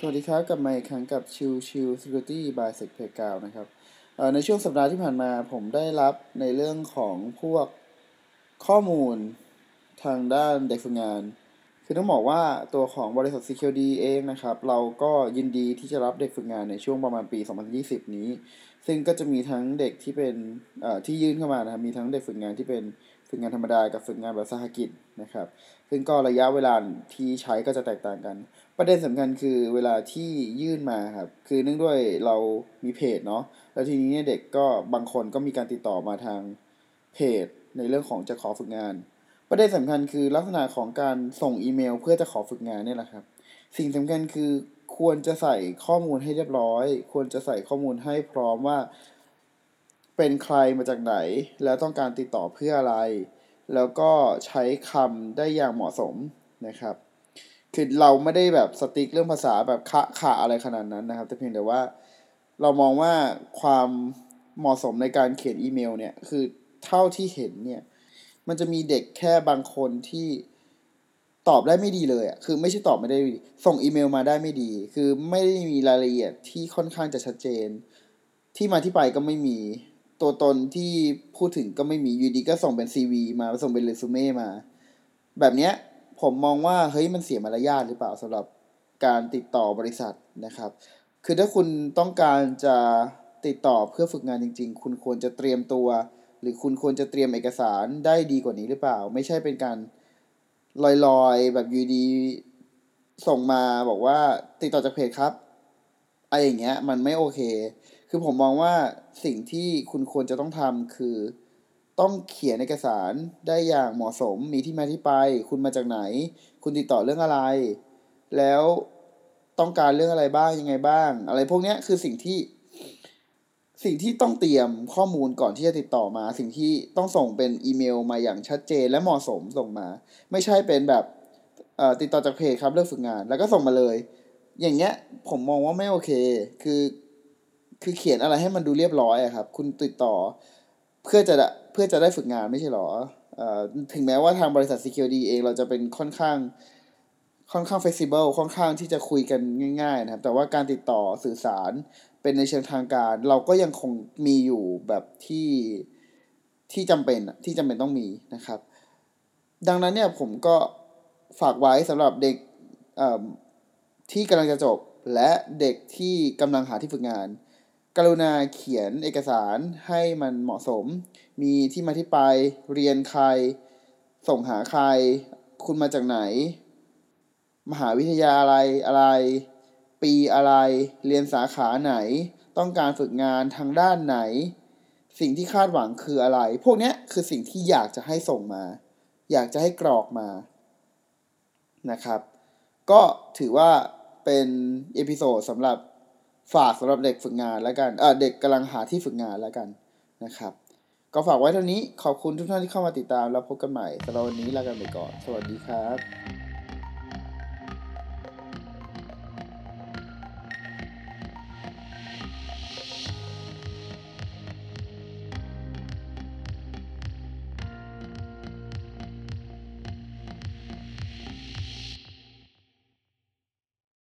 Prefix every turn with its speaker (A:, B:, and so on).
A: สวัสดีครับกลับมาอีกครั้งกับชิวชิว Security by s e c p a y g o u นะครับในช่วงสัปดาห์ที่ผ่านมาผมได้รับในเรื่องของพวกข้อมูลทางด้านเด็กฝึกงาน คือต้องบอกว่าตัวของบริษัท Security เองนะครับ เราก็ยินดีที่จะรับเด็กฝึกงานในช่วงประมาณปี 2020 นี้ ซึ่งก็จะมีทั้งเด็กที่เป็นที่ยื่นเข้ามานะครับมีทั้งเด็กฝึกงานที่เป็น ฝึกงานธรรมดากับฝึกงานแบบสหกิจนะครับ ซึ่งก็ระยะเวลาที่ใช้ก็จะแตกต่างกัน ประเด็นสำคัญคือเวลาที่ยื่นมาครับ คือเนื่องด้วยเรามีเพจเนาะ แล้วทีนี้เนี่ยเด็กก็บางคนก็มีการติดต่อมาทางเพจในเรื่องของจะขอฝึกงาน ประเด็นสำคัญคือลักษณะของการส่งอีเมล เพื่อจะขอฝึกงานเนี่ยแหละครับ สิ่งสำคัญคือควรจะใส่ข้อมูลให้เรียบร้อย ควรจะใส่ข้อมูลให้พร้อมว่า เป็นใครมาจากไหน แล้วต้องการติดต่อเพื่ออะไร แล้วก็ใช้คำได้อย่างเหมาะสมนะครับ คือเราไม่ได้แบบสติ๊กเรื่องภาษาแบบคะขะอะไรขนาดนั้นนะครับ แต่เพียงแต่ว่าเรามองว่าความเหมาะสมในการเขียนอีเมลเนี่ย คือเท่าที่เห็นเนี่ย มันจะมีเด็กแค่บางคนที่ตอบได้ไม่ดีเลยอะ คือไม่ใช่ตอบไม่ได้ดีส่งอีเมลมาได้ไม่ดี คือไม่ได้มีรายละเอียดที่ค่อนข้างจะชัดเจน ที่มาที่ไปก็ไม่มี ตัวตนที่พูดถึงก็ไม่มีอยู่ดีก็ส่งเป็นซีวีมาส่งเป็นเรซูเม่มา แบบเนี้ยผมมองว่าเฮ้ยมันเสียมารยาทหรือเปล่าสำหรับการติดต่อบริษัทนะครับ คือถ้าคุณต้องการจะติดต่อเพื่อฝึกงานจริง ๆ คุณควรจะเตรียมตัว หรือคุณควรจะเตรียมเอกสารได้ดีกว่านี้หรือเปล่า ไม่ใช่เป็นการลอยๆ แบบยูดีส่งมาบอกว่าติดต่อจากเพจครับ อะไรอย่างเงี้ย มันไม่โอเค คือผมมองว่าสิ่งที่คุณควรจะต้องทำคือ ต้องเขียนเอกสารได้อย่างเหมาะสม มีที่มาที่ไป คุณมาจากไหน คุณติดต่อเรื่องอะไร แล้วต้องการเรื่องอะไรบ้างยังไงบ้าง อะไรพวกเนี้ยคือสิ่งที่ สิ่งที่ต้องเตรียมข้อมูลก่อนที่จะติดต่อมา สิ่งที่ต้องส่งเป็นอีเมลมาอย่างชัดเจนและเหมาะสมส่งมา ไม่ใช่เป็นแบบติดต่อจากเพจครับเรื่องฝึกงาน แล้วก็ส่งมาเลย อย่างเงี้ยผมมองว่าไม่โอเค คือ คือเขียนอะไรให้มันดูเรียบร้อยอะครับ คุณติดต่อ เพื่อจะเพื่อจะได้ฝึกงานไม่ใช่หรออถึงแม้ว่าทางบริษัท Security เองเราจะเป็นค่อนข้าง ค่อนข้าง flexible ค่อนข้างที่จะคุยกันง่ายๆนะครับ แต่ว่าการติดต่อสื่อสารเป็นในเชิงทางการ เราก็ยังคงมีอยู่แบบที่ที่จำเป็นที่จำเป็นต้องมีนะครับ ดังนั้นเนี่ยผมก็ฝากไว้สำหรับเด็ก ที่กำลังจะจบและเด็กที่กำลังหาที่ฝึกงาน กรุณาเขียนเอกสารให้มันเหมาะสม มีที่มาที่ไป เรียนใคร ส่งหาใคร คุณมาจากไหน มหาวิทยาลัยอะไร ปีอะไร เรียนสาขาไหน ต้องการฝึกงานทางด้านไหน สิ่งที่คาดหวังคืออะไร พวกนี้คือสิ่งที่อยากจะให้ส่งมา อยากจะให้กรอกมานะครับ ก็ถือว่า เป็น episode สำหรับฝากสำหรับเด็กฝึกงานแล้วกันเออเด็กกำลังหาที่ฝึกงานแล้วกันนะครับ ก็ฝากไว้เท่านี้ขอบคุณทุกท่านที่เข้ามาติดตามแล้วพบกันใหม่สำหรับวันนี้ลากันไปก่อน สวัสดีครับ